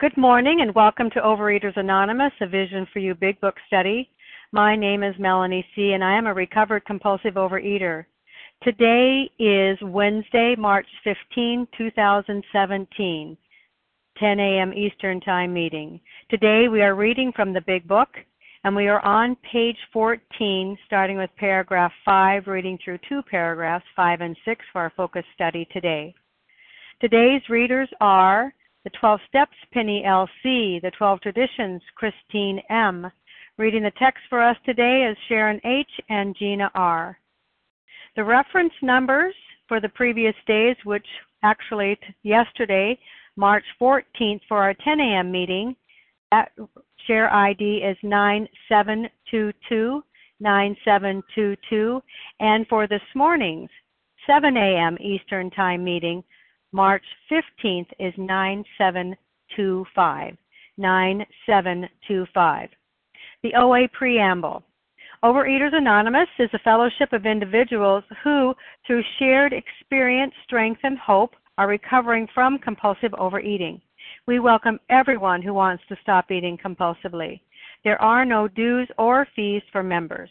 Good morning and welcome to Overeaters Anonymous, a Vision for You Big Book study. My name is Melanie C., and I am a recovered compulsive overeater. Today is Wednesday, March 15, 2017, 10 a.m. Eastern Time meeting. Today we are reading from the Big Book, and we are on page 14, starting with paragraph 5, reading through two paragraphs, 5 and 6, for our focus study today. Today's readers are the 12 Steps, Penny L.C., The 12 Traditions, Christine M. Reading the text for us today is Sharon H. and Gina R. The reference numbers for the previous days, which actually yesterday, March 14th, for our 10 a.m. meeting, that share ID is 9722. 9722 and for this morning's 7 a.m. Eastern Time meeting, March 15th is 9725. 9725. The OA Preamble. Overeaters Anonymous is a fellowship of individuals who, through shared experience, strength, and hope, are recovering from compulsive overeating. We welcome everyone who wants to stop eating compulsively. There are no dues or fees for members.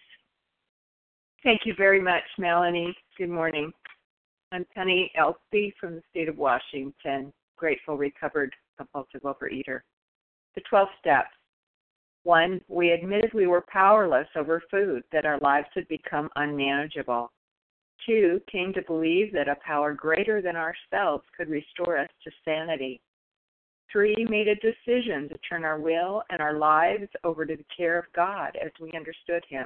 Thank you very much, Melanie. Good morning. I'm Penny L.C. from the state of Washington, grateful recovered compulsive overeater. The 12 steps. One, we admitted we were powerless over food, that our lives had become unmanageable. Two, came to believe that a power greater than ourselves could restore us to sanity. Three, made a decision to turn our will and our lives over to the care of God as we understood Him.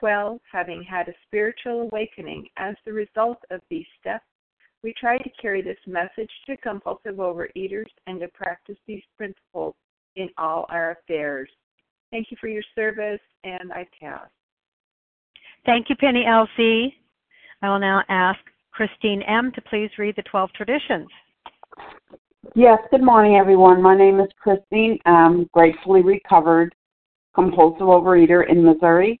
12, having had a spiritual awakening as the result of these steps, we try to carry this message to compulsive overeaters and to practice these principles in all our affairs. Thank you for your service, and I pass. Thank you, Penny L.C. I will now ask Christine M. to please read the 12 traditions. Yes, good morning, everyone. My name is Christine M., gratefully recovered compulsive overeater in Missouri.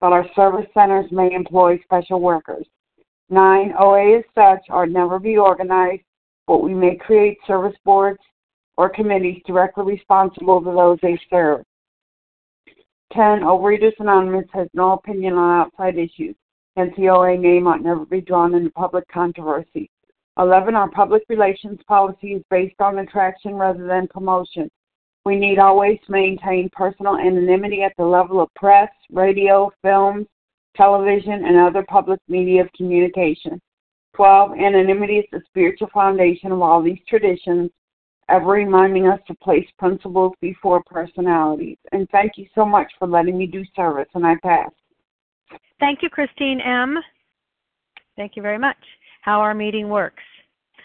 but our service centers may employ special workers. Nine, OA as such are never be organized, but we may create service boards or committees directly responsible to those they serve. 10. Overeaters Anonymous has no opinion on outside issues. Hence, the OA name ought never be drawn into public controversy. 11. Our public relations policy is based on attraction rather than promotion. We need always maintain personal anonymity at the level of press, radio, films, television, and other public media of communication. 12. Anonymity is the spiritual foundation of all these traditions, ever reminding us to place principles before personalities. And thank you so much for letting me do service, and I pass. Thank you, Christine M. Thank you very much. How our meeting works.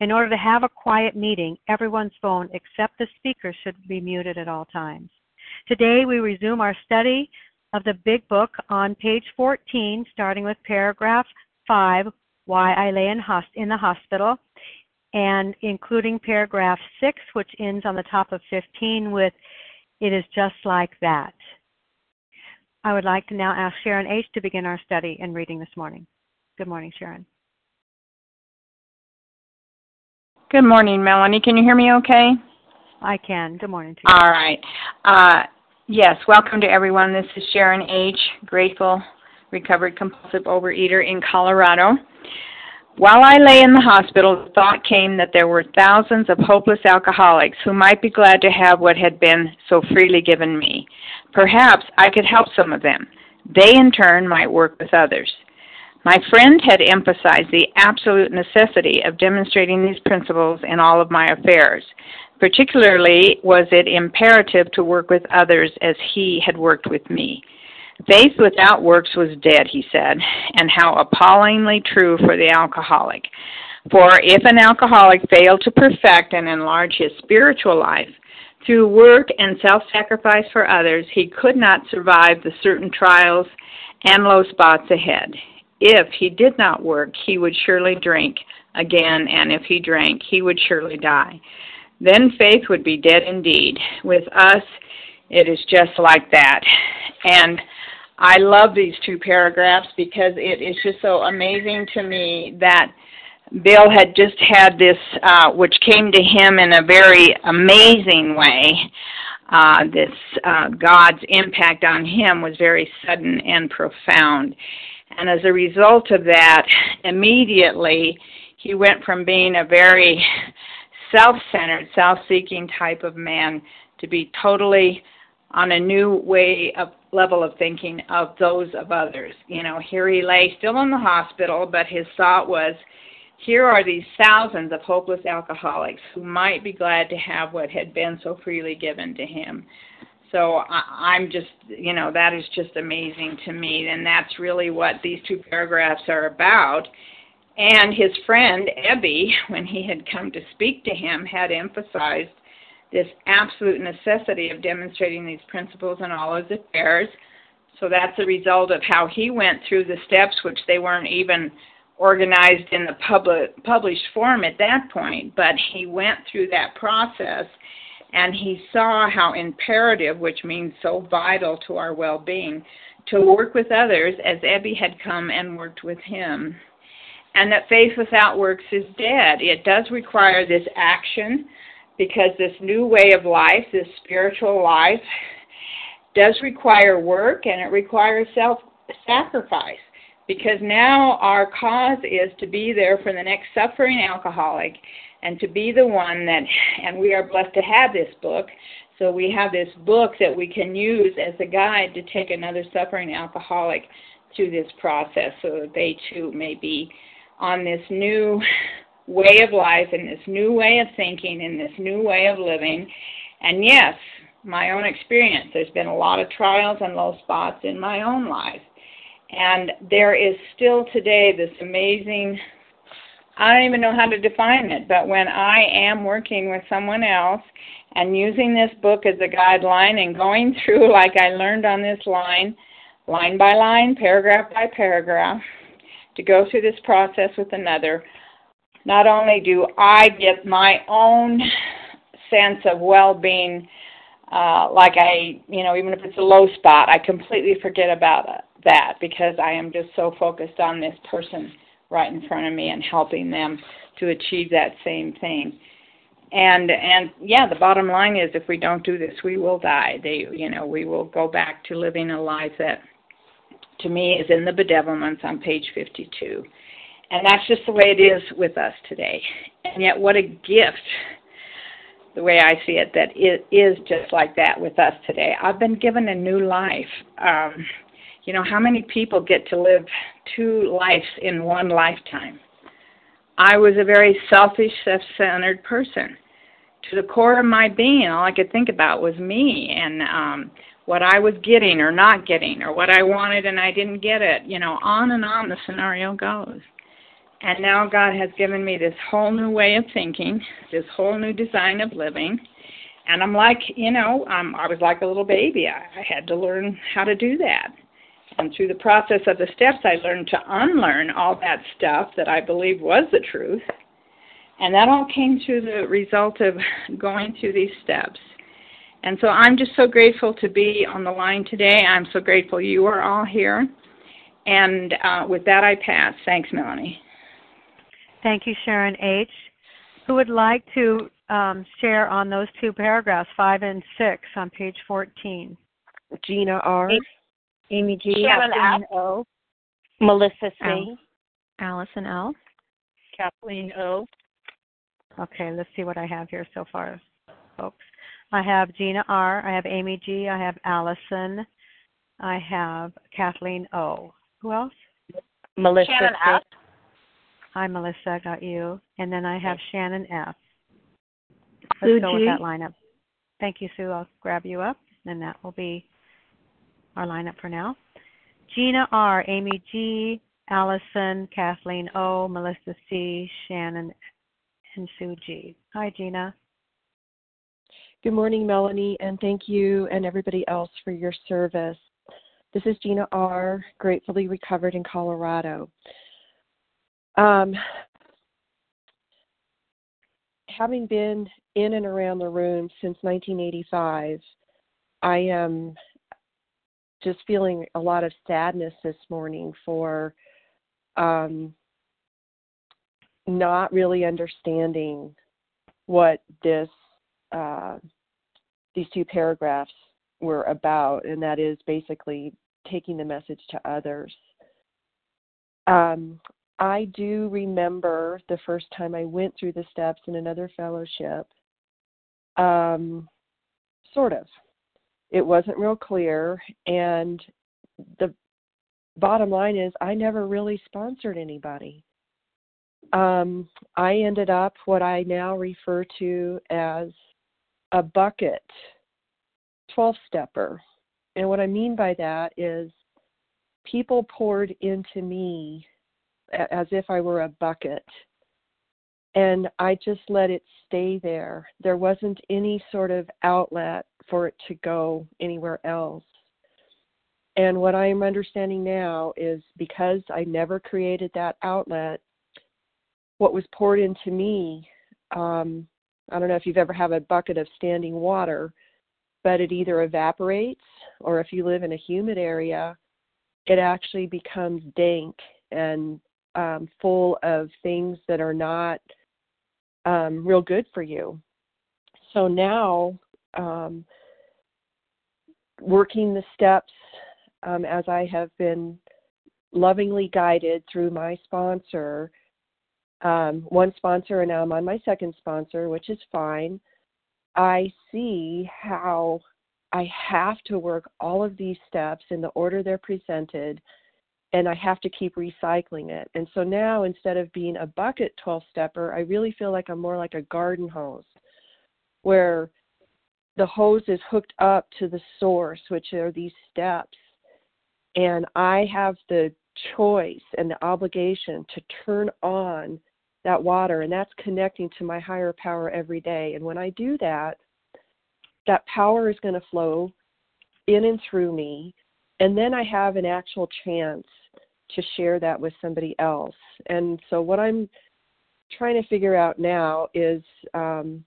In order to have a quiet meeting, everyone's phone except the speaker should be muted at all times. Today we resume our study of the Big Book on page 14, starting with paragraph 5, Why I Lay in, Hosp- in the Hospital, and including paragraph 6, which ends on the top of 15 with, It is just like that. I would like to now ask Sharon H. to begin our study and reading this morning. Good morning, Sharon. Good morning, Melanie. Can you hear me okay? I can. Good morning to you. All right. Uh, yes, welcome to everyone. This is Sharon H., grateful, recovered compulsive overeater in Colorado. While I lay in the hospital, the thought came that there were thousands of hopeless alcoholics who might be glad to have what had been so freely given me. Perhaps I could help some of them. They, in turn, might work with others. My friend had emphasized the absolute necessity of demonstrating these principles in all of my affairs. Particularly was it imperative to work with others as he had worked with me. Faith without works was dead, he said, and how appallingly true for the alcoholic. For if an alcoholic failed to perfect and enlarge his spiritual life through work and self sacrifice for others, he could not survive the certain trials and low spots ahead. If he did not work, he would surely drink again, and if he drank, he would surely die. Then faith would be dead indeed. With us, it is just like that. And I love these two paragraphs because it is just so amazing to me that Bill had just had this, uh, which came to him in a very amazing way. Uh, this uh, God's impact on him was very sudden and profound. And as a result of that, immediately he went from being a very self centered, self seeking type of man to be totally on a new way of level of thinking of those of others. You know, here he lay still in the hospital, but his thought was, here are these thousands of hopeless alcoholics who might be glad to have what had been so freely given to him. So I, I'm just, you know, that is just amazing to me, and that's really what these two paragraphs are about. And his friend Ebby, when he had come to speak to him, had emphasized this absolute necessity of demonstrating these principles in all his affairs. So that's a result of how he went through the steps, which they weren't even organized in the public, published form at that point, but he went through that process and he saw how imperative, which means so vital to our well being, to work with others as Ebby had come and worked with him. And that faith without works is dead. It does require this action because this new way of life, this spiritual life, does require work and it requires self sacrifice because now our cause is to be there for the next suffering alcoholic and to be the one that and we are blessed to have this book. So we have this book that we can use as a guide to take another suffering alcoholic through this process so that they too may be on this new way of life and this new way of thinking and this new way of living. And yes my own experience there's been a lot of trials and low spots in my own life. And there is still today this amazing, I don't even know how to define it, but when I am working with someone else and using this book as a guideline and going through, like I learned on this line, line by line, paragraph by paragraph, to go through this process with another, not only do I get my own sense of well being, uh, like I, you know, even if it's a low spot, I completely forget about that because I am just so focused on this person right in front of me and helping them to achieve that same thing. And and yeah, the bottom line is if we don't do this, we will die. They you know, we will go back to living a life that to me is in the bedevilments on page 52. And that's just the way it is with us today. And yet what a gift the way I see it that it is just like that with us today. I've been given a new life. Um you know, how many people get to live two lives in one lifetime? I was a very selfish, self centered person. To the core of my being, all I could think about was me and um what I was getting or not getting or what I wanted and I didn't get it. You know, on and on the scenario goes. And now God has given me this whole new way of thinking, this whole new design of living. And I'm like, you know, um, I was like a little baby. I, I had to learn how to do that. And through the process of the steps, I learned to unlearn all that stuff that I believed was the truth. And that all came through the result of going through these steps. And so I'm just so grateful to be on the line today. I'm so grateful you are all here. And uh, with that, I pass. Thanks, Melanie. Thank you, Sharon H. Who would like to um, share on those two paragraphs, 5 and 6, on page 14? Gina R. Amy G. Sharon Kathleen F. O. Melissa C. Al- Allison L. Kathleen O. Okay, let's see what I have here so far, folks. I have Gina R. I have Amy G. I have Allison. I have Kathleen O. Who else? Melissa Shannon C. F. Hi, Melissa. I got you. And then I have Shannon F. Let's Sue go G. with that lineup. Thank you, Sue. I'll grab you up, and that will be our lineup for now. Gina R, Amy G, Allison, Kathleen O, Melissa C, Shannon, and Sue G. Hi, Gina. Good morning, Melanie, and thank you and everybody else for your service. This is Gina R., gratefully recovered in Colorado. Um, having been in and around the room since 1985, I am just feeling a lot of sadness this morning for um, not really understanding what this uh, these two paragraphs were about, and that is basically taking the message to others. Um, I do remember the first time I went through the steps in another fellowship. Um, sort of. It wasn't real clear, and the bottom line is I never really sponsored anybody. Um, I ended up what I now refer to as a bucket 12 stepper. And what I mean by that is people poured into me as if I were a bucket. And I just let it stay there. There wasn't any sort of outlet for it to go anywhere else. And what I am understanding now is because I never created that outlet, what was poured into me, um, I don't know if you've ever had a bucket of standing water, but it either evaporates or if you live in a humid area, it actually becomes dank and um, full of things that are not um, real good for you. so now, um, working the steps um, as I have been lovingly guided through my sponsor, um, one sponsor, and now I'm on my second sponsor, which is fine. I see how I have to work all of these steps in the order they're presented, and I have to keep recycling it. And so now, instead of being a bucket 12 stepper, I really feel like I'm more like a garden hose where the hose is hooked up to the source, which are these steps. And I have the choice and the obligation to turn on that water, and that's connecting to my higher power every day. And when I do that, that power is going to flow in and through me, and then I have an actual chance to share that with somebody else. And so, what I'm trying to figure out now is, um,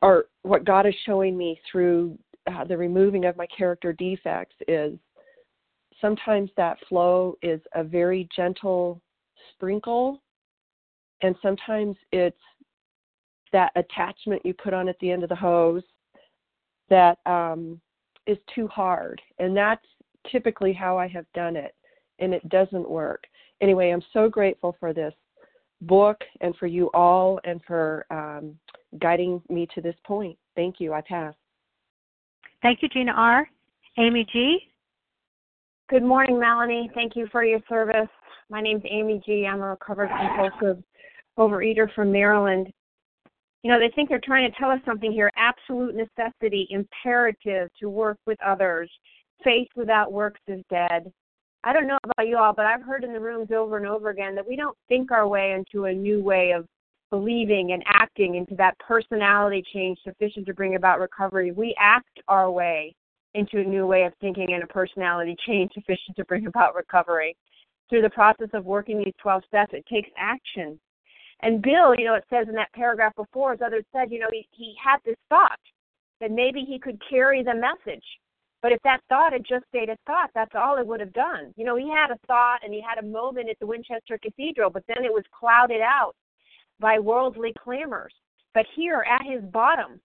or what God is showing me through uh, the removing of my character defects is sometimes that flow is a very gentle sprinkle, and sometimes it's that attachment you put on at the end of the hose that um, is too hard. And that's typically how I have done it, and it doesn't work. Anyway, I'm so grateful for this book and for you all and for um, guiding me to this point. Thank you. I pass. Thank you, Gina R. Amy G. Good morning, Melanie. Thank you for your service. My name is Amy G. I'm a recovered compulsive overeater from Maryland. You know, they think they're trying to tell us something here absolute necessity, imperative to work with others. Faith without works is dead. I don't know about you all, but I've heard in the rooms over and over again that we don't think our way into a new way of believing and acting into that personality change sufficient to bring about recovery. We act our way into a new way of thinking and a personality change sufficient to bring about recovery. Through the process of working these 12 steps, it takes action. And Bill, you know, it says in that paragraph before, as others said, you know, he, he had this thought that maybe he could carry the message. But if that thought had just stayed a thought, that's all it would have done. You know, he had a thought and he had a moment at the Winchester Cathedral, but then it was clouded out by worldly clamors. But here at his bottom,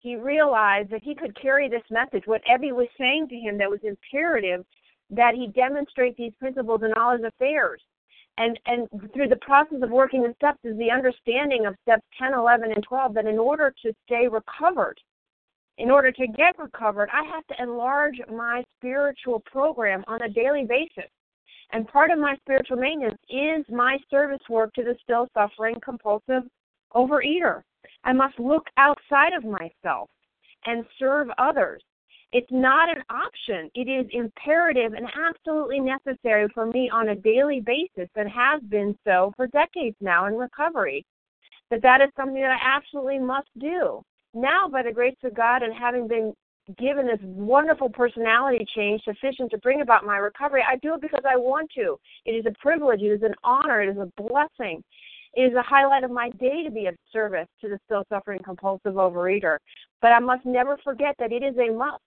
he realized that he could carry this message. What Ebby was saying to him that was imperative that he demonstrate these principles in all his affairs. And and through the process of working the steps is the understanding of steps 10, 11, and 12 that in order to stay recovered, in order to get recovered, I have to enlarge my spiritual program on a daily basis. And part of my spiritual maintenance is my service work to the still suffering compulsive overeater. I must look outside of myself and serve others. It's not an option. It is imperative and absolutely necessary for me on a daily basis and has been so for decades now in recovery. That that is something that I absolutely must do. Now, by the grace of God and having been given this wonderful personality change sufficient to bring about my recovery, I do it because I want to. It is a privilege, it is an honor, it is a blessing. It is a highlight of my day to be of service to the still suffering compulsive overeater. But I must never forget that it is a must.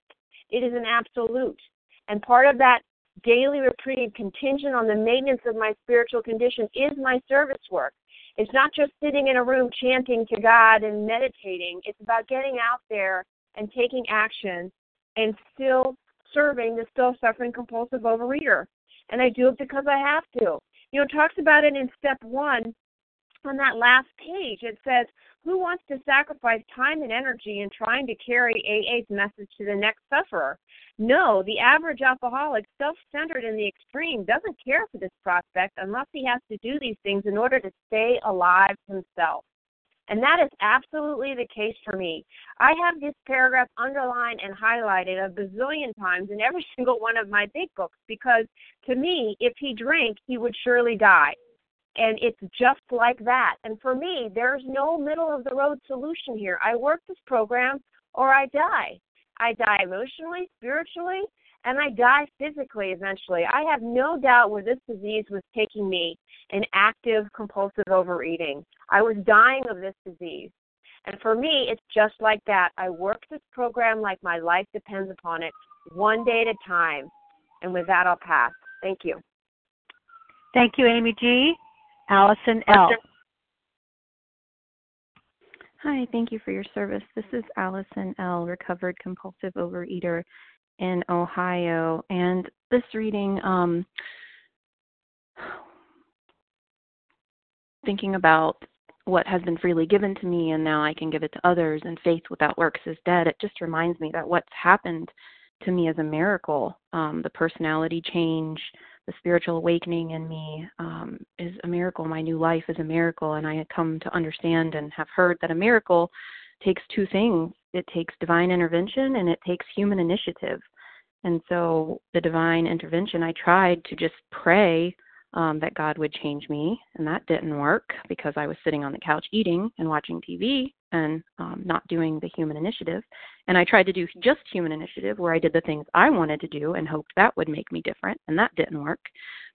It is an absolute. And part of that daily reprieve contingent on the maintenance of my spiritual condition is my service work. It's not just sitting in a room chanting to God and meditating. It's about getting out there and taking action and still serving the still suffering compulsive overeater. And I do it because I have to. You know, it talks about it in step one on that last page, it says, Who wants to sacrifice time and energy in trying to carry AA's message to the next sufferer? No, the average alcoholic, self centered in the extreme, doesn't care for this prospect unless he has to do these things in order to stay alive himself. And that is absolutely the case for me. I have this paragraph underlined and highlighted a bazillion times in every single one of my big books because to me, if he drank, he would surely die. And it's just like that. And for me, there's no middle of the road solution here. I work this program or I die. I die emotionally, spiritually, and I die physically eventually. I have no doubt where this disease was taking me an active compulsive overeating. I was dying of this disease. And for me, it's just like that. I work this program like my life depends upon it, one day at a time. And with that, I'll pass. Thank you. Thank you, Amy G. Allison L. Hi, thank you for your service. This is Allison L., recovered compulsive overeater in Ohio. And this reading, um, thinking about what has been freely given to me and now I can give it to others, and faith without works is dead, it just reminds me that what's happened to me is a miracle. Um, the personality change, the spiritual awakening in me um, is a miracle. My new life is a miracle, and I come to understand and have heard that a miracle takes two things it takes divine intervention and it takes human initiative. And so, the divine intervention, I tried to just pray um, that God would change me, and that didn't work because I was sitting on the couch eating and watching TV and um, not doing the human initiative. And I tried to do just human initiative where I did the things I wanted to do and hoped that would make me different, and that didn't work.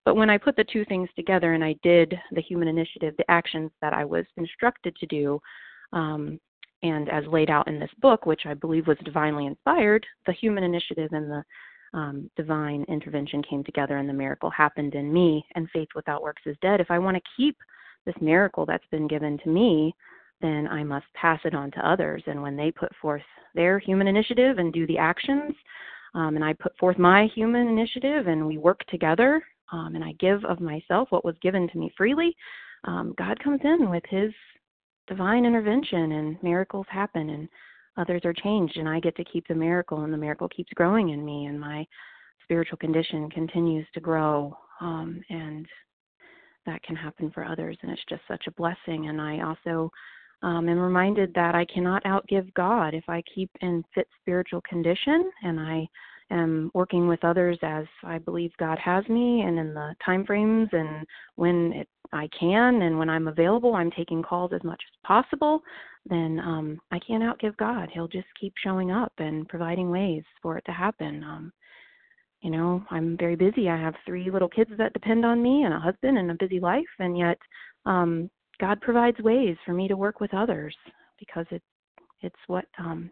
But when I put the two things together and I did the human initiative, the actions that I was instructed to do, um, and as laid out in this book, which I believe was divinely inspired, the human initiative and the um, divine intervention came together and the miracle happened in me. And faith without works is dead. If I want to keep this miracle that's been given to me, then I must pass it on to others. And when they put forth their human initiative and do the actions, um, and I put forth my human initiative and we work together, um, and I give of myself what was given to me freely, um, God comes in with His divine intervention and miracles happen. And others are changed and I get to keep the miracle and the miracle keeps growing in me and my spiritual condition continues to grow um, and that can happen for others and it's just such a blessing and I also um, am reminded that I cannot outgive God if I keep in fit spiritual condition and I am working with others as I believe God has me and in the time frames and when it, I can and when I'm available I'm taking calls as much as possible then um, I can't outgive God. He'll just keep showing up and providing ways for it to happen. Um, you know, I'm very busy. I have three little kids that depend on me and a husband and a busy life, and yet um, God provides ways for me to work with others because it it's what um,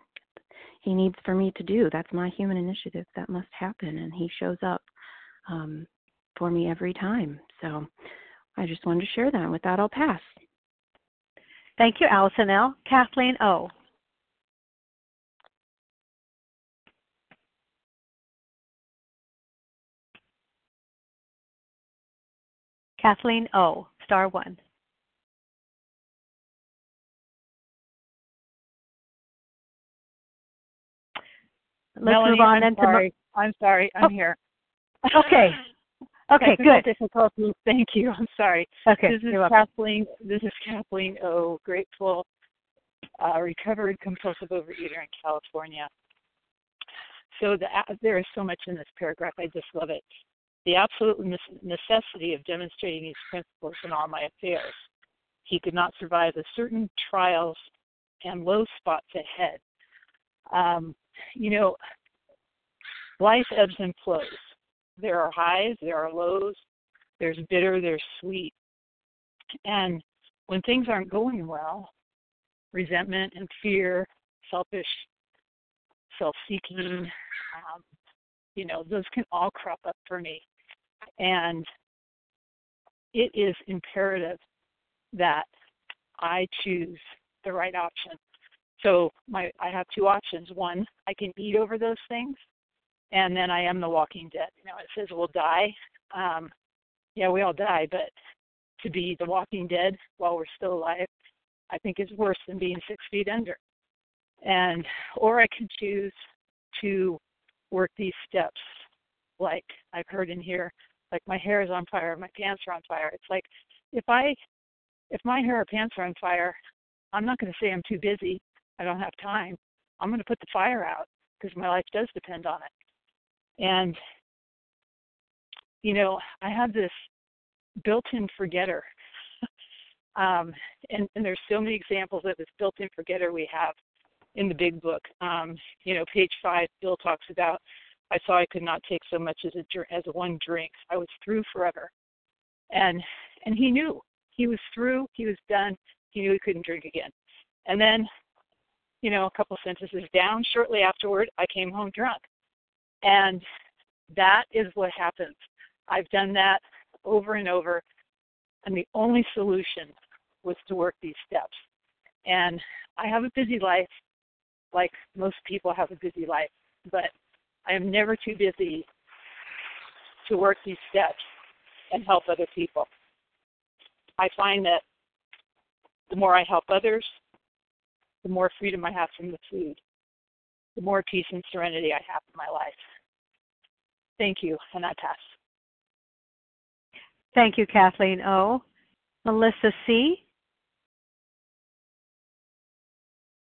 He needs for me to do. That's my human initiative that must happen, and He shows up um, for me every time. So I just wanted to share that. With that, I'll pass. Thank you, Allison L. Kathleen O. Kathleen O. Star one. Let's Melanie, move on I'm sorry. to. I'm sorry. I'm oh. here. Okay. Okay, good. Difficulties. Thank you. I'm sorry. Okay, this is Kathleen. This is Kathleen O. Grateful, uh, recovered compulsive overeater in California. So the, there is so much in this paragraph. I just love it. The absolute necessity of demonstrating these principles in all my affairs. He could not survive the certain trials and low spots ahead. Um, you know, life ebbs and flows there are highs, there are lows, there's bitter, there's sweet. And when things aren't going well, resentment and fear, selfish, self seeking, um, you know, those can all crop up for me. And it is imperative that I choose the right option. So my I have two options. One, I can eat over those things and then I am the Walking Dead. You know, it says we'll die. Um, yeah, we all die, but to be the Walking Dead while we're still alive, I think is worse than being six feet under. And or I can choose to work these steps, like I've heard in here, like my hair is on fire, my pants are on fire. It's like if I if my hair or pants are on fire, I'm not going to say I'm too busy. I don't have time. I'm going to put the fire out because my life does depend on it. And, you know, I have this built in forgetter. um, and, and there's so many examples of this built in forgetter we have in the big book. Um, you know, page five, Bill talks about I saw I could not take so much as a as one drink. I was through forever, and and he knew he was through. He was done. He knew he couldn't drink again. And then, you know, a couple sentences down, shortly afterward, I came home drunk. And that is what happens. I've done that over and over. And the only solution was to work these steps. And I have a busy life, like most people have a busy life, but I am never too busy to work these steps and help other people. I find that the more I help others, the more freedom I have from the food, the more peace and serenity I have in my life. Thank you, and I pass. Thank you, Kathleen O. Melissa C.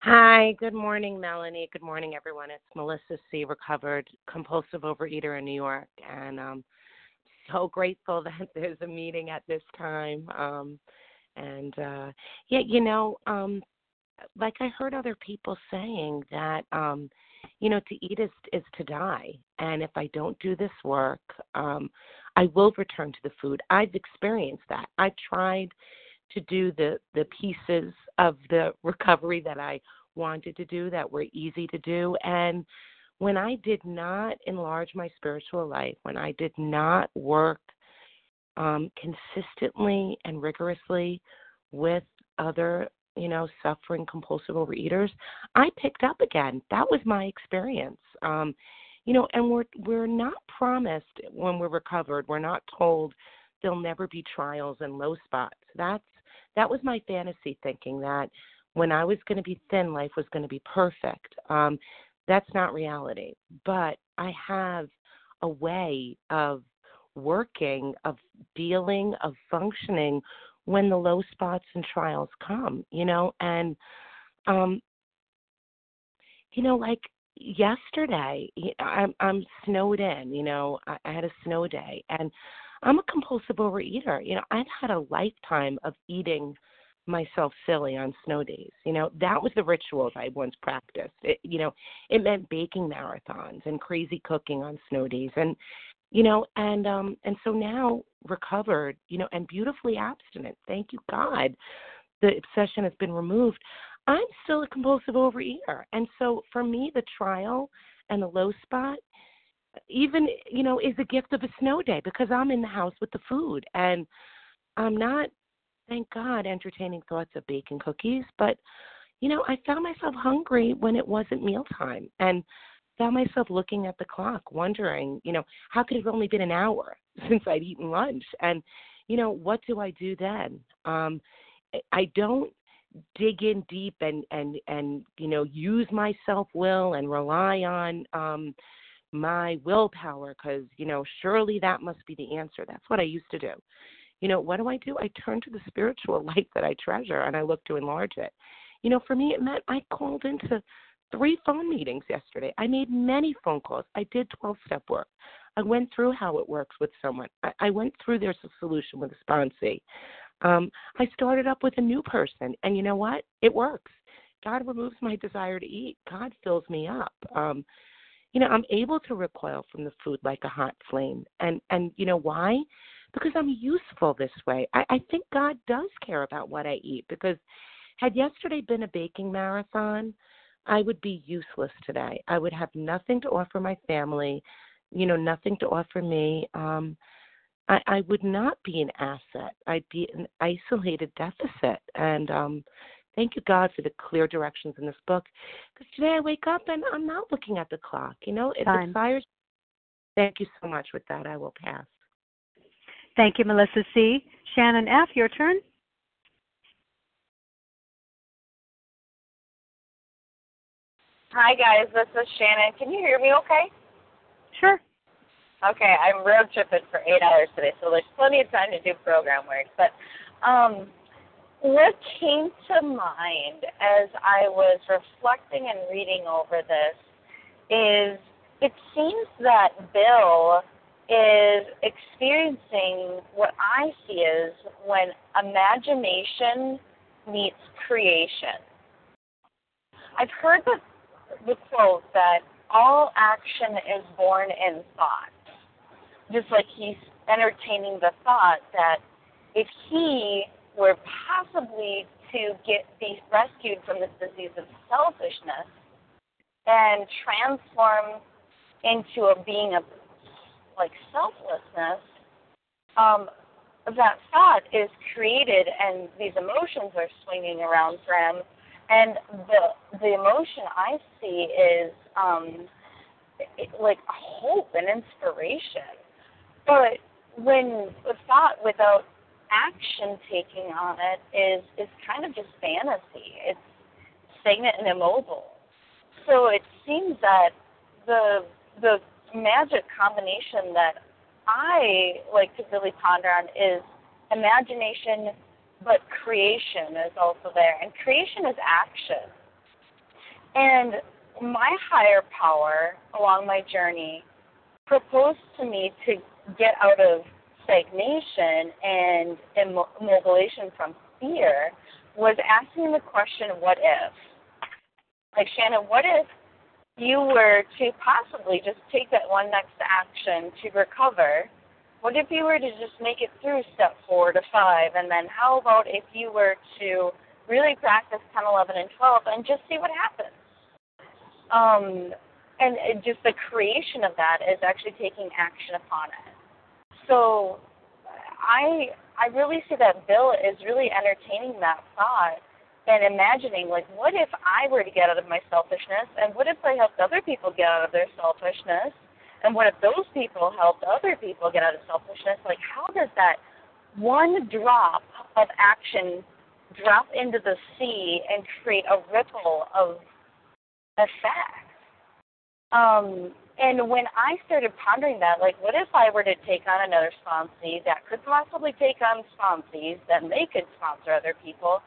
Hi, good morning, Melanie. Good morning, everyone. It's Melissa C., recovered compulsive overeater in New York, and um, so grateful that there's a meeting at this time. Um, and uh, yeah, you know, um, like I heard other people saying that, um, you know, to eat is is to die, and if I don't do this work, um, I will return to the food. I've experienced that. I tried to do the the pieces of the recovery that I wanted to do that were easy to do and when I did not enlarge my spiritual life, when I did not work um, consistently and rigorously with other, you know, suffering compulsive overeaters, I picked up again. That was my experience. Um, you know, and we're we're not promised when we're recovered. We're not told there'll never be trials and low spots. That's that was my fantasy thinking that when I was going to be thin, life was going to be perfect. Um, that's not reality. But I have a way of working, of dealing, of functioning when the low spots and trials come, you know, and um you know, like yesterday, I'm I'm snowed in, you know, I, I had a snow day and I'm a compulsive overeater. You know, I've had a lifetime of eating myself silly on snow days. You know, that was the rituals I once practiced. It, you know, it meant baking marathons and crazy cooking on snow days and you know, and um and so now recovered, you know, and beautifully abstinent. Thank you God. The obsession has been removed. I'm still a compulsive overeater. And so for me the trial and the low spot even you know is a gift of a snow day because I'm in the house with the food and I'm not thank God, entertaining thoughts of baking cookies. But, you know, I found myself hungry when it wasn't mealtime and found myself looking at the clock, wondering, you know, how could it have only been an hour since I'd eaten lunch? And, you know, what do I do then? Um, I don't dig in deep and and and you know use my self will and rely on um my willpower because you know surely that must be the answer that's what i used to do you know, what do I do? I turn to the spiritual life that I treasure and I look to enlarge it. You know, for me, it meant I called into three phone meetings yesterday. I made many phone calls. I did 12 step work. I went through how it works with someone. I, I went through a solution with a sponsee. Um, I started up with a new person, and you know what? It works. God removes my desire to eat. God fills me up. Um, you know, I'm able to recoil from the food like a hot flame. And and you know why? because I'm useful this way. I, I think God does care about what I eat because had yesterday been a baking marathon, I would be useless today. I would have nothing to offer my family, you know, nothing to offer me. Um, I, I would not be an asset. I'd be an isolated deficit. And um, thank you, God, for the clear directions in this book. Because today I wake up and I'm not looking at the clock. You know, it Time. expires. Thank you so much. With that, I will pass. Thank you, Melissa C. Shannon F., your turn. Hi, guys. This is Shannon. Can you hear me okay? Sure. Okay, I'm road tripping for eight hours today, so there's plenty of time to do program work. But um, what came to mind as I was reflecting and reading over this is it seems that Bill is experiencing what I see as when imagination meets creation. I've heard the, the quote that all action is born in thought. Just like he's entertaining the thought that if he were possibly to get be rescued from this disease of selfishness and transform into a being of like selflessness, um, that thought is created and these emotions are swinging around for him and the the emotion i see is um it, like hope and inspiration. But when the thought without action taking on it is is kind of just fantasy. It's stagnant and immobile so it seems that the the magic combination that I like to really ponder on is imagination, but creation is also there. And creation is action. And my higher power along my journey proposed to me to get out of stagnation and immobilization from fear was asking the question, what if? Like, Shannon, what if you were to possibly just take that one next action to recover, what if you were to just make it through step four to five? And then how about if you were to really practice 10, 11, and 12 and just see what happens? Um, and just the creation of that is actually taking action upon it. So I I really see that Bill is really entertaining that thought and imagining like what if I were to get out of my selfishness and what if I helped other people get out of their selfishness and what if those people helped other people get out of selfishness? Like how does that one drop of action drop into the sea and create a ripple of effect? Um and when I started pondering that, like, what if I were to take on another sponsee that could possibly take on sponsees, then they could sponsor other people,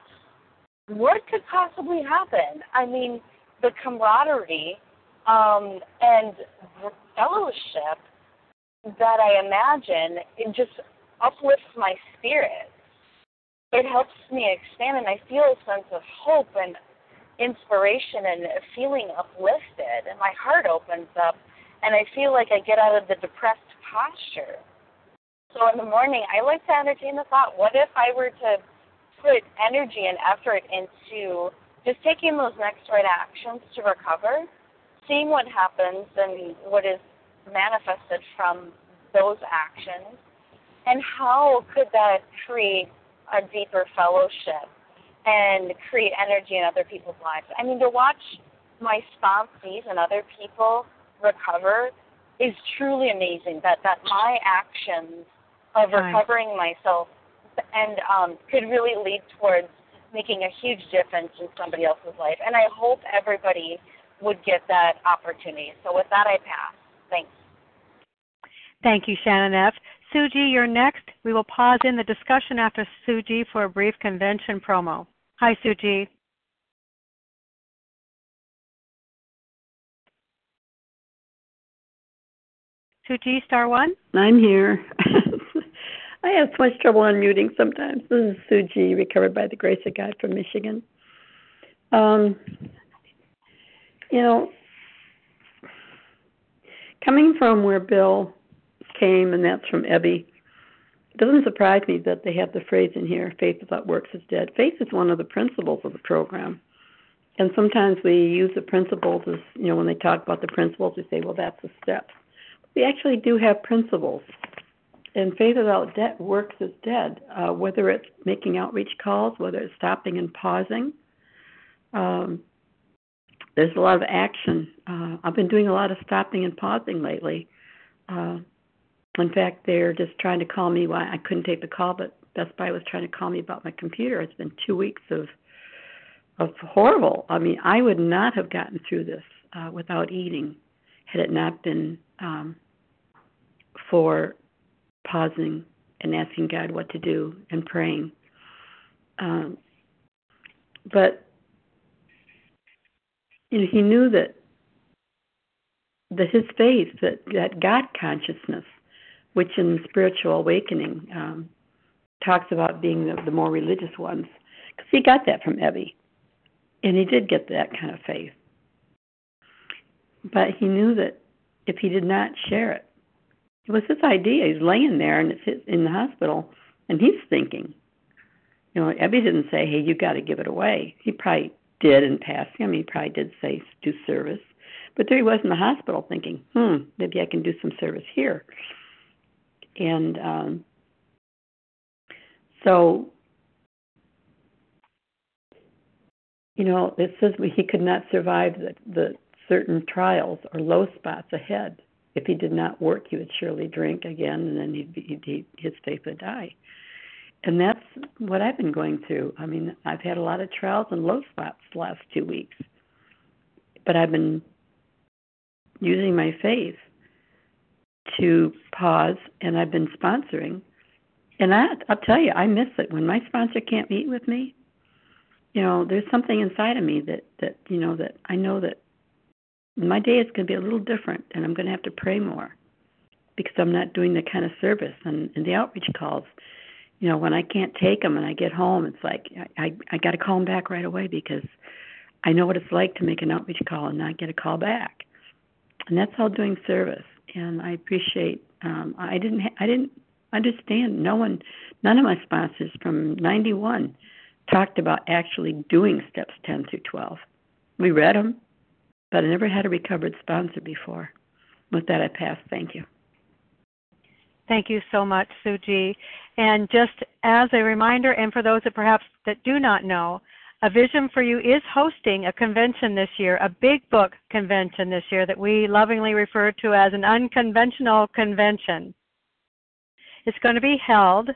what could possibly happen? I mean, the camaraderie um, and fellowship that I imagine it just uplifts my spirit. It helps me expand, and I feel a sense of hope and inspiration and feeling uplifted, and my heart opens up, and I feel like I get out of the depressed posture. So in the morning, I like to entertain the thought: What if I were to put energy and effort into just taking those next right actions to recover, seeing what happens and what is manifested from those actions, and how could that create a deeper fellowship and create energy in other people's lives. I mean, to watch my sponsees and other people recover is truly amazing. That that my actions of recovering myself and um, could really lead towards making a huge difference in somebody else's life. And I hope everybody would get that opportunity. So with that, I pass. Thanks. Thank you, Shannon F. Sue G, you're next. We will pause in the discussion after Sue G for a brief convention promo. Hi, Sue G. Suji, star one. I'm here. I have so much trouble unmuting sometimes. This is Sue G, recovered by the grace of God from Michigan. Um, you know, coming from where Bill came, and that's from Ebby, it doesn't surprise me that they have the phrase in here faith without works is dead. Faith is one of the principles of the program. And sometimes we use the principles as, you know, when they talk about the principles, we say, well, that's the steps. We actually do have principles and faith without debt works is dead. Uh, whether it's making outreach calls, whether it's stopping and pausing, um, there's a lot of action. Uh, I've been doing a lot of stopping and pausing lately. Uh, in fact, they're just trying to call me. Why I couldn't take the call, but Best Buy was trying to call me about my computer. It's been two weeks of of horrible. I mean, I would not have gotten through this uh, without eating had it not been um, for pausing and asking God what to do and praying. Um, but he knew that that his faith, that that God consciousness, which in spiritual awakening um, talks about being the, the more religious ones, because he got that from Ebby, and he did get that kind of faith. But he knew that if he did not share it, it was his idea. He's laying there and it's his, in the hospital, and he's thinking. You know, Ebby didn't say, "Hey, you got to give it away." He probably did in passing. I mean, he probably did say do service, but there he was in the hospital thinking, "Hmm, maybe I can do some service here." And um, So, you know, it says he could not survive the, the certain trials or low spots ahead. If he did not work, he would surely drink again, and then he'd, be, he'd, his faith would die. And that's what I've been going through. I mean, I've had a lot of trials and low spots the last two weeks, but I've been using my faith to pause, and I've been sponsoring. And I, I'll tell you, I miss it when my sponsor can't meet with me. You know, there's something inside of me that that you know that I know that my day is going to be a little different, and I'm going to have to pray more because I'm not doing the kind of service and, and the outreach calls. You know, when I can't take them and I get home, it's like I I, I got to call them back right away because I know what it's like to make an outreach call and not get a call back, and that's all doing service and I appreciate. Um, I didn't. Ha- I didn't understand. No one, none of my sponsors from '91 talked about actually doing steps 10 through 12. We read them, but I never had a recovered sponsor before. With that, I pass. Thank you. Thank you so much, Sue G. And just as a reminder, and for those that perhaps that do not know, a Vision for You is hosting a convention this year, a big book convention this year that we lovingly refer to as an unconventional convention. It's going to be held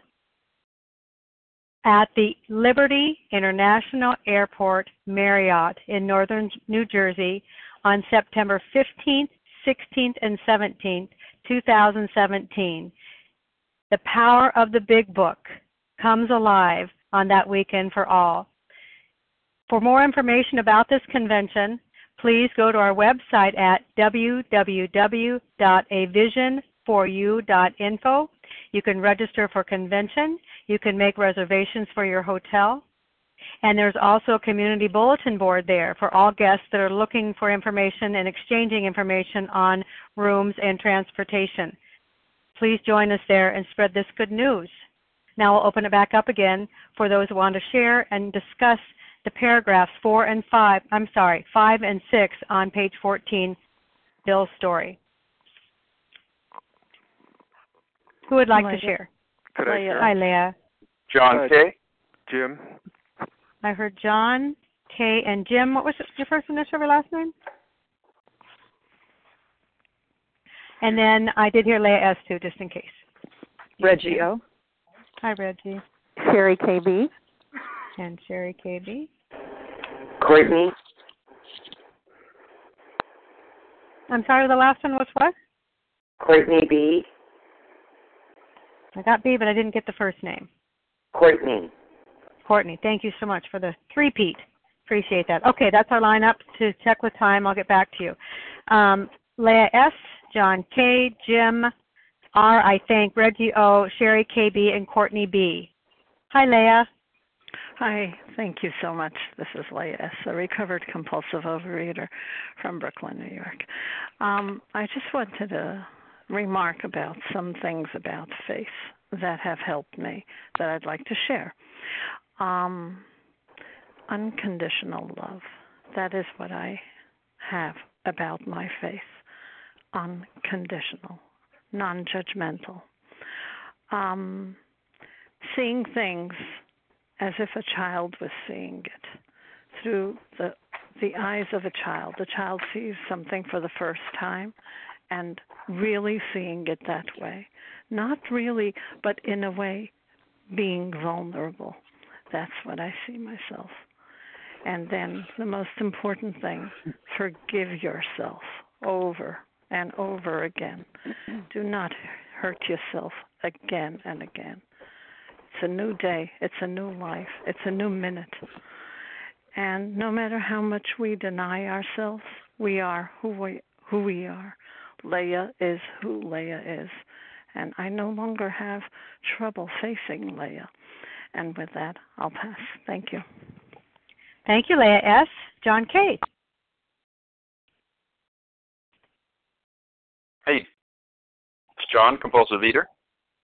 at the Liberty International Airport Marriott in northern New Jersey on September 15th, 16th, and 17th, 2017. The power of the big book comes alive on that weekend for all. For more information about this convention, please go to our website at www.avisionforyou.info. You can register for convention. You can make reservations for your hotel. And there's also a community bulletin board there for all guests that are looking for information and exchanging information on rooms and transportation. Please join us there and spread this good news. Now I'll open it back up again for those who want to share and discuss the paragraphs 4 and 5, I'm sorry, 5 and 6 on page 14, Bill's story. Who would like Leah. to share? Could I share? Hi, Leah. John K. Jim. I heard John, Kay, and Jim. What was your first initial or last name? And then I did hear Leah S. too, just in case. Reggie O. Hi, Reggie. Sherry KB. And Sherry KB. Courtney. I'm sorry, the last one was what? Courtney B. I got B, but I didn't get the first name. Courtney. Courtney, thank you so much for the three-peat. Appreciate that. Okay, that's our lineup. To check with time, I'll get back to you. Um, Leah S., John K., Jim R., I thank Reggie O., Sherry KB, and Courtney B. Hi, Leah. Hi, thank you so much. This is Leah a recovered compulsive overeater from Brooklyn, New York. Um, I just wanted to remark about some things about faith that have helped me that I'd like to share. Um, unconditional love. That is what I have about my faith. Unconditional, non judgmental. Um, seeing things as if a child was seeing it through the the eyes of a child. The child sees something for the first time and really seeing it that way. Not really, but in a way being vulnerable. That's what I see myself. And then the most important thing, forgive yourself over and over again. Do not hurt yourself again and again. It's a new day, it's a new life, it's a new minute. And no matter how much we deny ourselves, we are who we who we are. Leah is who Leah is. And I no longer have trouble facing Leah. And with that, I'll pass. Thank you. Thank you, Leah S. John K. Hey, it's John, compulsive eater.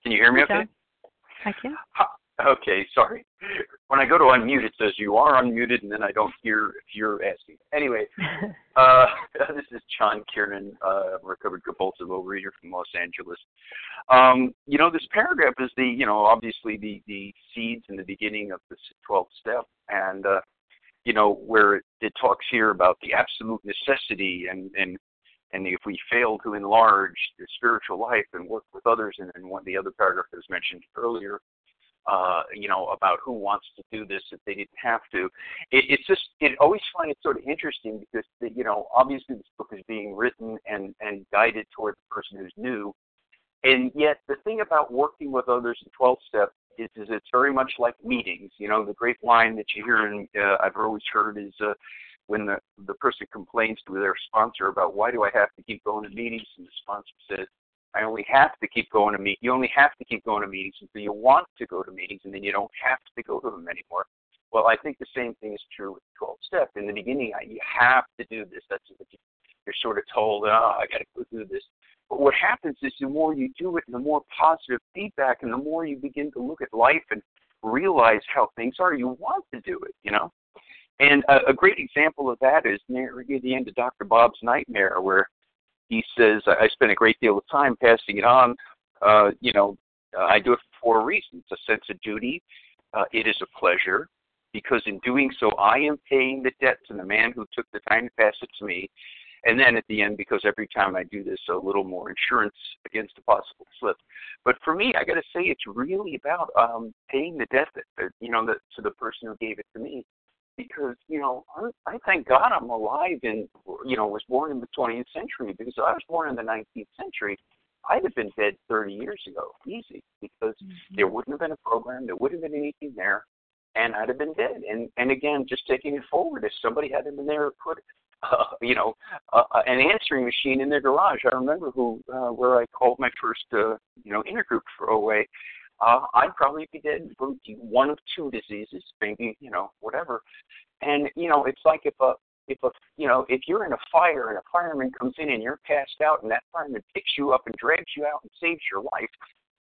Can you hear me okay? John. I can. Okay, sorry. When I go to unmute, it says you are unmuted, and then I don't hear if you're asking. Anyway, uh, this is John Kiernan, uh, recovered compulsive overeater from Los Angeles. Um, you know, this paragraph is the, you know, obviously the the seeds in the beginning of the 12th step, and uh, you know where it, it talks here about the absolute necessity and and and if we fail to enlarge the spiritual life and work with others, and, and one the other paragraph that was mentioned earlier, uh, you know, about who wants to do this if they didn't have to. It, it's just, it always find it sort of interesting because, the, you know, obviously this book is being written and, and guided toward the person who's new. And yet the thing about working with others in 12 step is, is it's very much like meetings. You know, the great line that you hear and uh, I've always heard is, uh, when the the person complains to their sponsor about why do I have to keep going to meetings, and the sponsor says, I only have to keep going to meet. You only have to keep going to meetings until you want to go to meetings, and then you don't have to go to them anymore. Well, I think the same thing is true with 12 step. In the beginning, you have to do this. That's what you, you're sort of told. Oh, I got to go do this. But what happens is the more you do it, and the more positive feedback, and the more you begin to look at life and realize how things are, you want to do it. You know. And a, a great example of that is near the end of Dr. Bob's Nightmare, where he says, I spend a great deal of time passing it on. Uh, you know, I do it for four reasons a sense of duty, uh, it is a pleasure, because in doing so, I am paying the debt to the man who took the time to pass it to me. And then at the end, because every time I do this, a little more insurance against a possible slip. But for me, I got to say, it's really about um, paying the debt that, you know, the, to the person who gave it to me because you know I, I thank God I'm alive and you know was born in the 20th century because if I was born in the 19th century I'd have been dead 30 years ago easy because mm-hmm. there wouldn't have been a program there wouldn't have been anything there and I'd have been dead and and again just taking it forward if somebody hadn't been there put uh, you know uh, an answering machine in their garage I remember who uh, where I called my first uh, you know intergroup for OA uh, I'd probably be dead from one of two diseases, maybe you know whatever. And you know, it's like if a if a you know if you're in a fire and a fireman comes in and you're passed out and that fireman picks you up and drags you out and saves your life,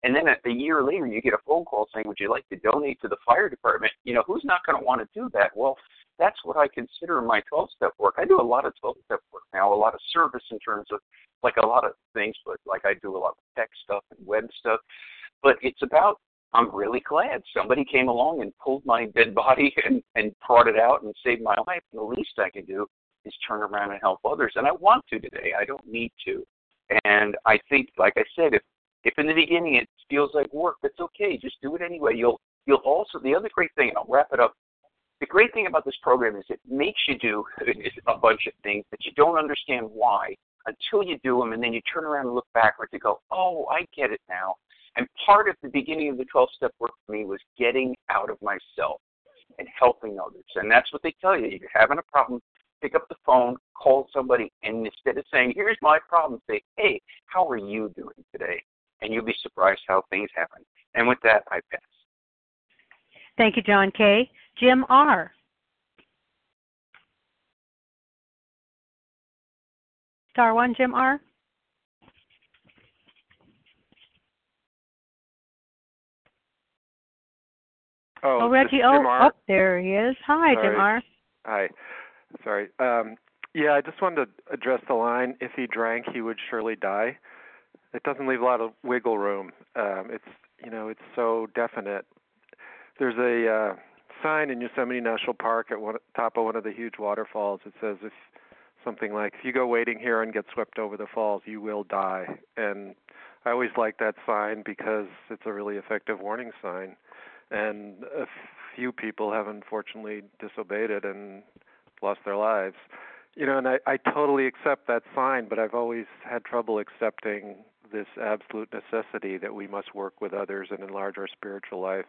and then a year later you get a phone call saying, "Would you like to donate to the fire department?" You know, who's not going to want to do that? Well, that's what I consider my 12-step work. I do a lot of 12-step work now, a lot of service in terms of like a lot of things, but like I do a lot of tech stuff and web stuff. But it's about I'm really glad somebody came along and pulled my dead body and, and brought it out and saved my life. The least I can do is turn around and help others. And I want to today. I don't need to. And I think, like I said, if if in the beginning it feels like work, that's okay. Just do it anyway. You'll you'll also the other great thing, and I'll wrap it up. The great thing about this program is it makes you do a bunch of things that you don't understand why until you do them, and then you turn around and look backwards and go, "Oh, I get it now." And part of the beginning of the 12 step work for me was getting out of myself and helping others. And that's what they tell you. If you're having a problem, pick up the phone, call somebody, and instead of saying, here's my problem, say, hey, how are you doing today? And you'll be surprised how things happen. And with that, I pass. Thank you, John K. Jim R. Star one, Jim R. Oh, oh Reggie. Oh, oh, there he is. Hi, Sorry. Hi. Sorry. Um, yeah, I just wanted to address the line. If he drank, he would surely die. It doesn't leave a lot of wiggle room. Um, it's you know it's so definite. There's a uh, sign in Yosemite National Park at one top of one of the huge waterfalls. It says if something like if you go wading here and get swept over the falls, you will die. And I always like that sign because it's a really effective warning sign and a few people have unfortunately disobeyed it and lost their lives. You know, and I, I totally accept that sign, but I've always had trouble accepting this absolute necessity that we must work with others and enlarge our spiritual life,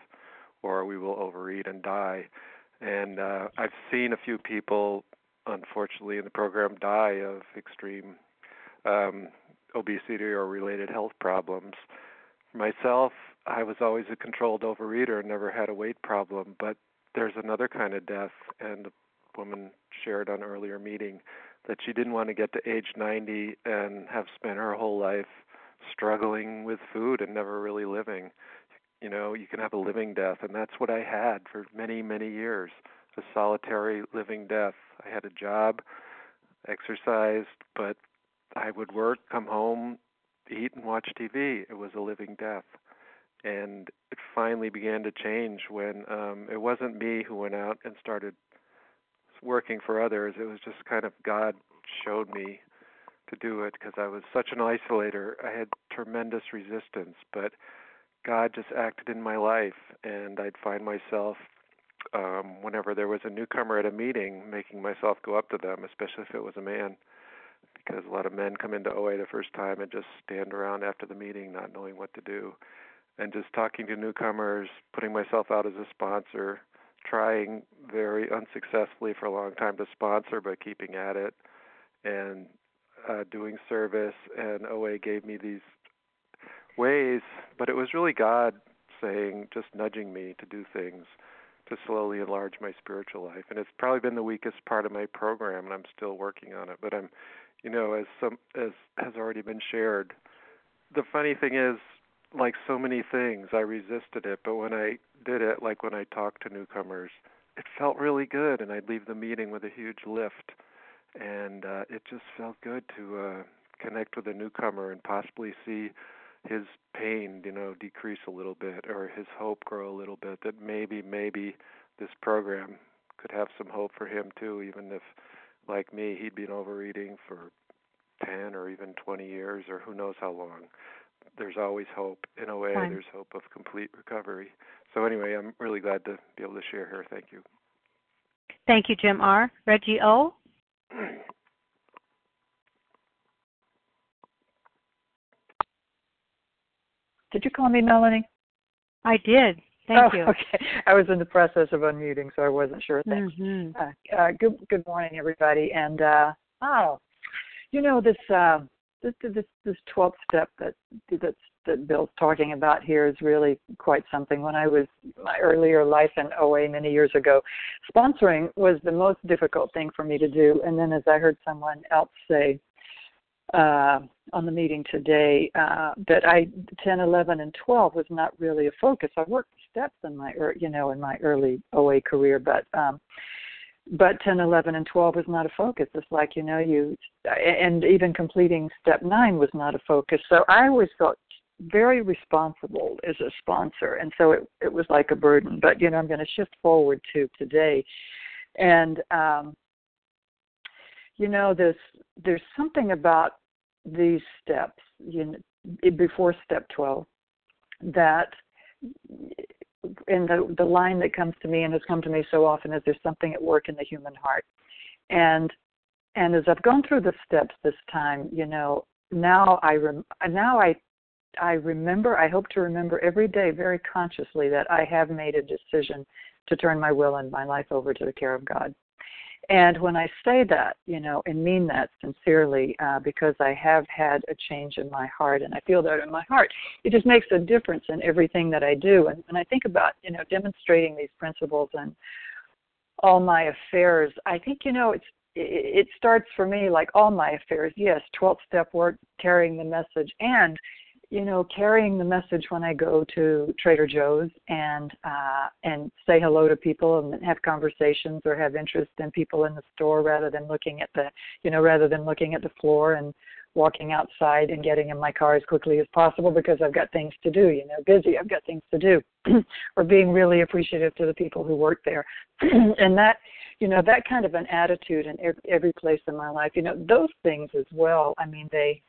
or we will overeat and die. And uh, I've seen a few people, unfortunately, in the program die of extreme um, obesity or related health problems. Myself, I was always a controlled overeater and never had a weight problem, but there's another kind of death and the woman shared on earlier meeting that she didn't want to get to age 90 and have spent her whole life struggling with food and never really living. You know, you can have a living death, and that's what I had for many, many years a solitary living death. I had a job, exercised, but I would work, come home, eat, and watch TV. It was a living death. And it finally began to change when um, it wasn't me who went out and started working for others. It was just kind of God showed me to do it because I was such an isolator. I had tremendous resistance, but God just acted in my life, and I'd find myself um, whenever there was a newcomer at a meeting, making myself go up to them, especially if it was a man, because a lot of men come into OA the first time and just stand around after the meeting, not knowing what to do, and just talking to newcomers, putting myself out as a sponsor, trying very unsuccessfully for a long time to sponsor, but keeping at it, and uh, doing service. And OA gave me these ways, but it was really God saying, just nudging me to do things to slowly enlarge my spiritual life. And it's probably been the weakest part of my program, and I'm still working on it. But I'm, you know, as some as has already been shared, the funny thing is, like so many things, I resisted it. But when I did it, like when I talked to newcomers, it felt really good, and I'd leave the meeting with a huge lift, and uh, it just felt good to uh, connect with a newcomer and possibly see his pain, you know, decrease a little bit or his hope grow a little bit that maybe maybe this program could have some hope for him too even if like me he'd been overeating for 10 or even 20 years or who knows how long there's always hope in a way Fine. there's hope of complete recovery so anyway i'm really glad to be able to share here thank you Thank you, Jim R. Reggie O. Did you call me Melanie? I did. Thank oh, you. Okay, I was in the process of unmuting, so I wasn't sure. Thanks. Mhm. Uh, uh, good Good morning, everybody. And uh, oh, you know this uh, this this this twelfth step that that's that Bill's talking about here is really quite something. When I was my earlier life in OA many years ago, sponsoring was the most difficult thing for me to do. And then, as I heard someone else say, uh, on the meeting today uh, that I 10, 11, and 12 was not really a focus. I worked steps in my you know in my early OA career, but um, but 10, 11, and 12 was not a focus. It's like you know you and even completing step nine was not a focus. So I always felt very responsible as a sponsor, and so it it was like a burden. But you know I'm going to shift forward to today, and um, you know this there's something about these steps you know, before step 12 that and the the line that comes to me and has come to me so often is there's something at work in the human heart. And and as i've gone through the steps this time you know now i rem, now i i remember i hope to remember every day very consciously that i have made a decision to turn my will and my life over to the care of god and when I say that, you know, and mean that sincerely, uh, because I have had a change in my heart and I feel that in my heart, it just makes a difference in everything that I do. And when I think about, you know, demonstrating these principles and all my affairs, I think, you know, it's it starts for me like all my affairs. Yes, 12 step work, carrying the message, and you know, carrying the message when I go to Trader Joe's and uh, and say hello to people and have conversations or have interest in people in the store rather than looking at the, you know, rather than looking at the floor and walking outside and getting in my car as quickly as possible because I've got things to do, you know, busy, I've got things to do, or being really appreciative to the people who work there. and that, you know, that kind of an attitude in every, every place in my life, you know, those things as well, I mean, they,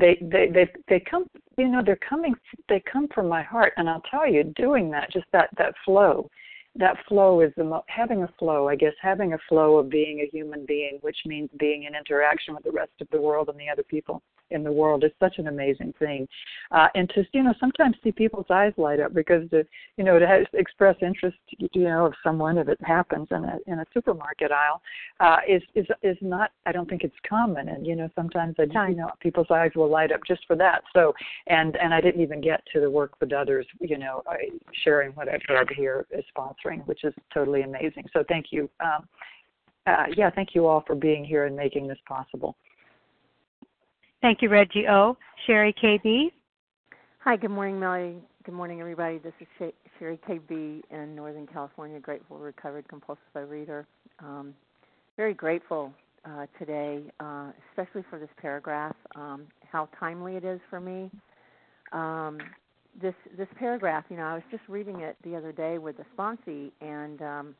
they they they they come you know they're coming they come from my heart. And i'll tell you doing that just that that flow that flow is the mo- having a flow i guess having a flow of being a human being which means being in interaction with the rest of the world and the other people in the world is such an amazing thing. Uh and to you know sometimes see people's eyes light up because to you know to have, express interest you know of someone if it happens in a in a supermarket aisle uh is is is not i don't think it's common. And you know sometimes i just, you know people's eyes will light up just for that. So and and i didn't even get to the work with others you know I, sharing what i've heard here is sponsoring which is totally amazing. So thank you um uh, yeah, thank you all for being here and making this possible. Thank you, Reggie O. Sherry KB. Hi, good morning, Melanie. good morning, everybody. This is Sherry KB in Northern California, grateful, recovered compulsive reader. Um, very grateful uh, today, uh, especially for this paragraph, um, how timely it is for me. Um, this this paragraph, you know, I was just reading it the other day with the sponsee, and um,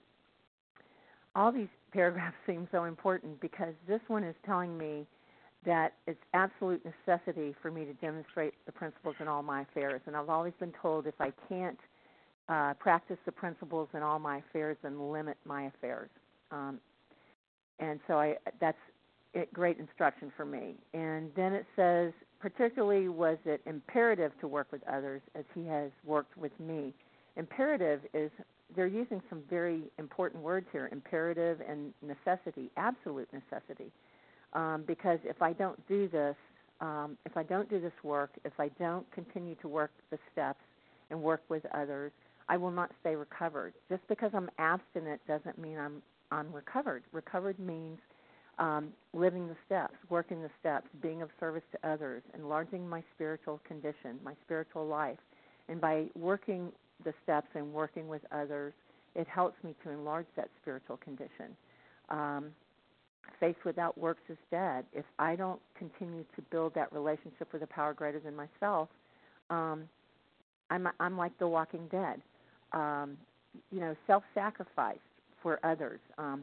all these paragraphs seem so important because this one is telling me that it's absolute necessity for me to demonstrate the principles in all my affairs. And I've always been told if I can't uh, practice the principles in all my affairs, then limit my affairs. Um, and so I that's it, great instruction for me. And then it says, particularly was it imperative to work with others as he has worked with me. Imperative is they're using some very important words here: imperative and necessity, absolute necessity um, because if I don't do this, um, if I don't do this work, if I don't continue to work the steps and work with others, I will not stay recovered. Just because I'm abstinent doesn't mean I'm I'm recovered. Recovered means um, living the steps, working the steps, being of service to others, enlarging my spiritual condition, my spiritual life. And by working the steps and working with others, it helps me to enlarge that spiritual condition. Um, faith without works is dead. If I don't continue to build that relationship with a power greater than myself, um, I'm I'm like the Walking Dead. Um, you know, self-sacrifice for others, um,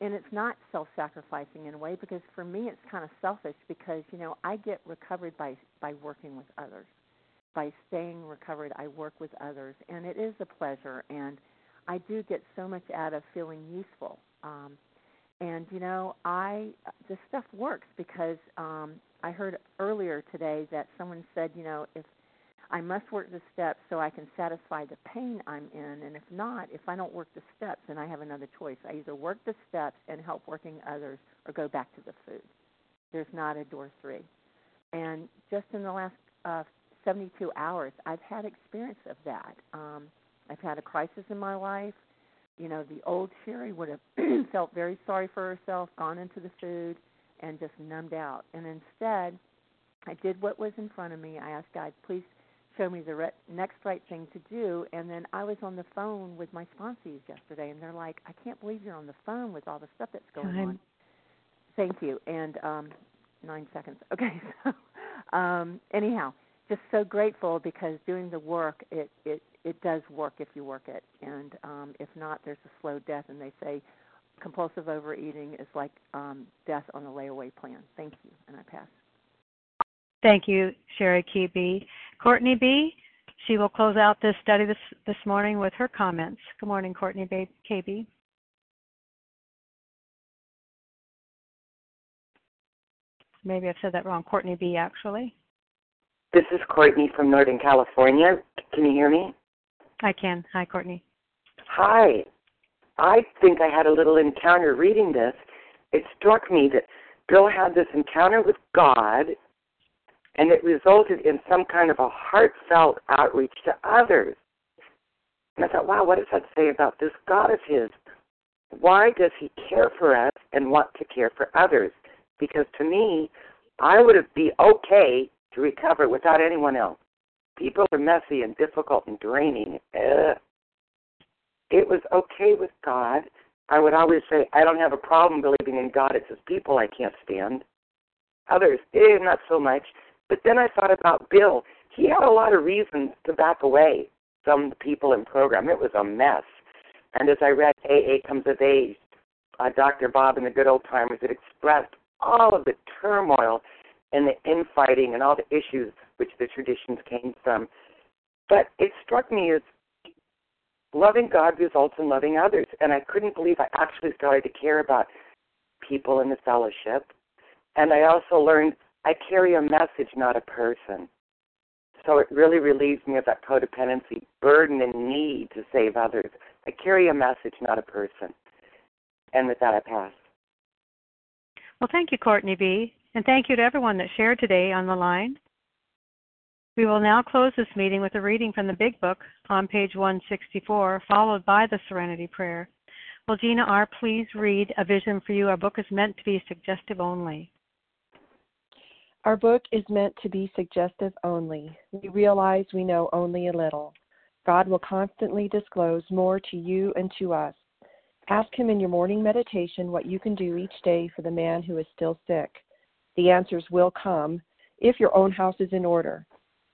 and it's not self-sacrificing in a way because for me it's kind of selfish because you know I get recovered by by working with others. By staying recovered, I work with others, and it is a pleasure, and I do get so much out of feeling useful. Um, and you know, I this stuff works because um, I heard earlier today that someone said, you know, if I must work the steps so I can satisfy the pain I'm in, and if not, if I don't work the steps, then I have another choice. I either work the steps and help working others, or go back to the food. There's not a door three. And just in the last uh, 72 hours, I've had experience of that. Um, I've had a crisis in my life you know, the old Sherry would have felt very sorry for herself, gone into the food, and just numbed out. And instead, I did what was in front of me. I asked God, please show me the re- next right thing to do. And then I was on the phone with my sponsees yesterday, and they're like, I can't believe you're on the phone with all the stuff that's going Time. on. Thank you. And um, nine seconds. Okay. So, um, anyhow, just so grateful because doing the work, it it it does work if you work it, and um, if not, there's a slow death. And they say compulsive overeating is like um, death on a layaway plan. Thank you, and I pass. Thank you, Sherry KB. Courtney B. She will close out this study this this morning with her comments. Good morning, Courtney B. KB. Maybe I've said that wrong. Courtney B. Actually. This is Courtney from Northern California. Can you hear me? I can. Hi, Courtney. Hi. I think I had a little encounter reading this. It struck me that Bill had this encounter with God, and it resulted in some kind of a heartfelt outreach to others. And I thought, wow, what does that say about this God of his? Why does he care for us and want to care for others? Because to me, I would be okay to recover without anyone else people are messy and difficult and draining. Ugh. It was okay with God. I would always say, I don't have a problem believing in God. It's his people I can't stand. Others, eh, not so much. But then I thought about Bill. He had a lot of reasons to back away from the people in program. It was a mess. And as I read AA Comes of Age, uh, Dr. Bob and the Good Old Timers, it expressed all of the turmoil and the infighting and all the issues which the traditions came from. But it struck me as loving God results in loving others. And I couldn't believe I actually started to care about people in the fellowship. And I also learned I carry a message, not a person. So it really relieves me of that codependency burden and need to save others. I carry a message, not a person. And with that, I pass. Well, thank you, Courtney B. And thank you to everyone that shared today on the line. We will now close this meeting with a reading from the Big Book on page 164, followed by the Serenity Prayer. Will Gina R. please read A Vision for You? Our book is meant to be suggestive only. Our book is meant to be suggestive only. We realize we know only a little. God will constantly disclose more to you and to us. Ask Him in your morning meditation what you can do each day for the man who is still sick. The answers will come if your own house is in order.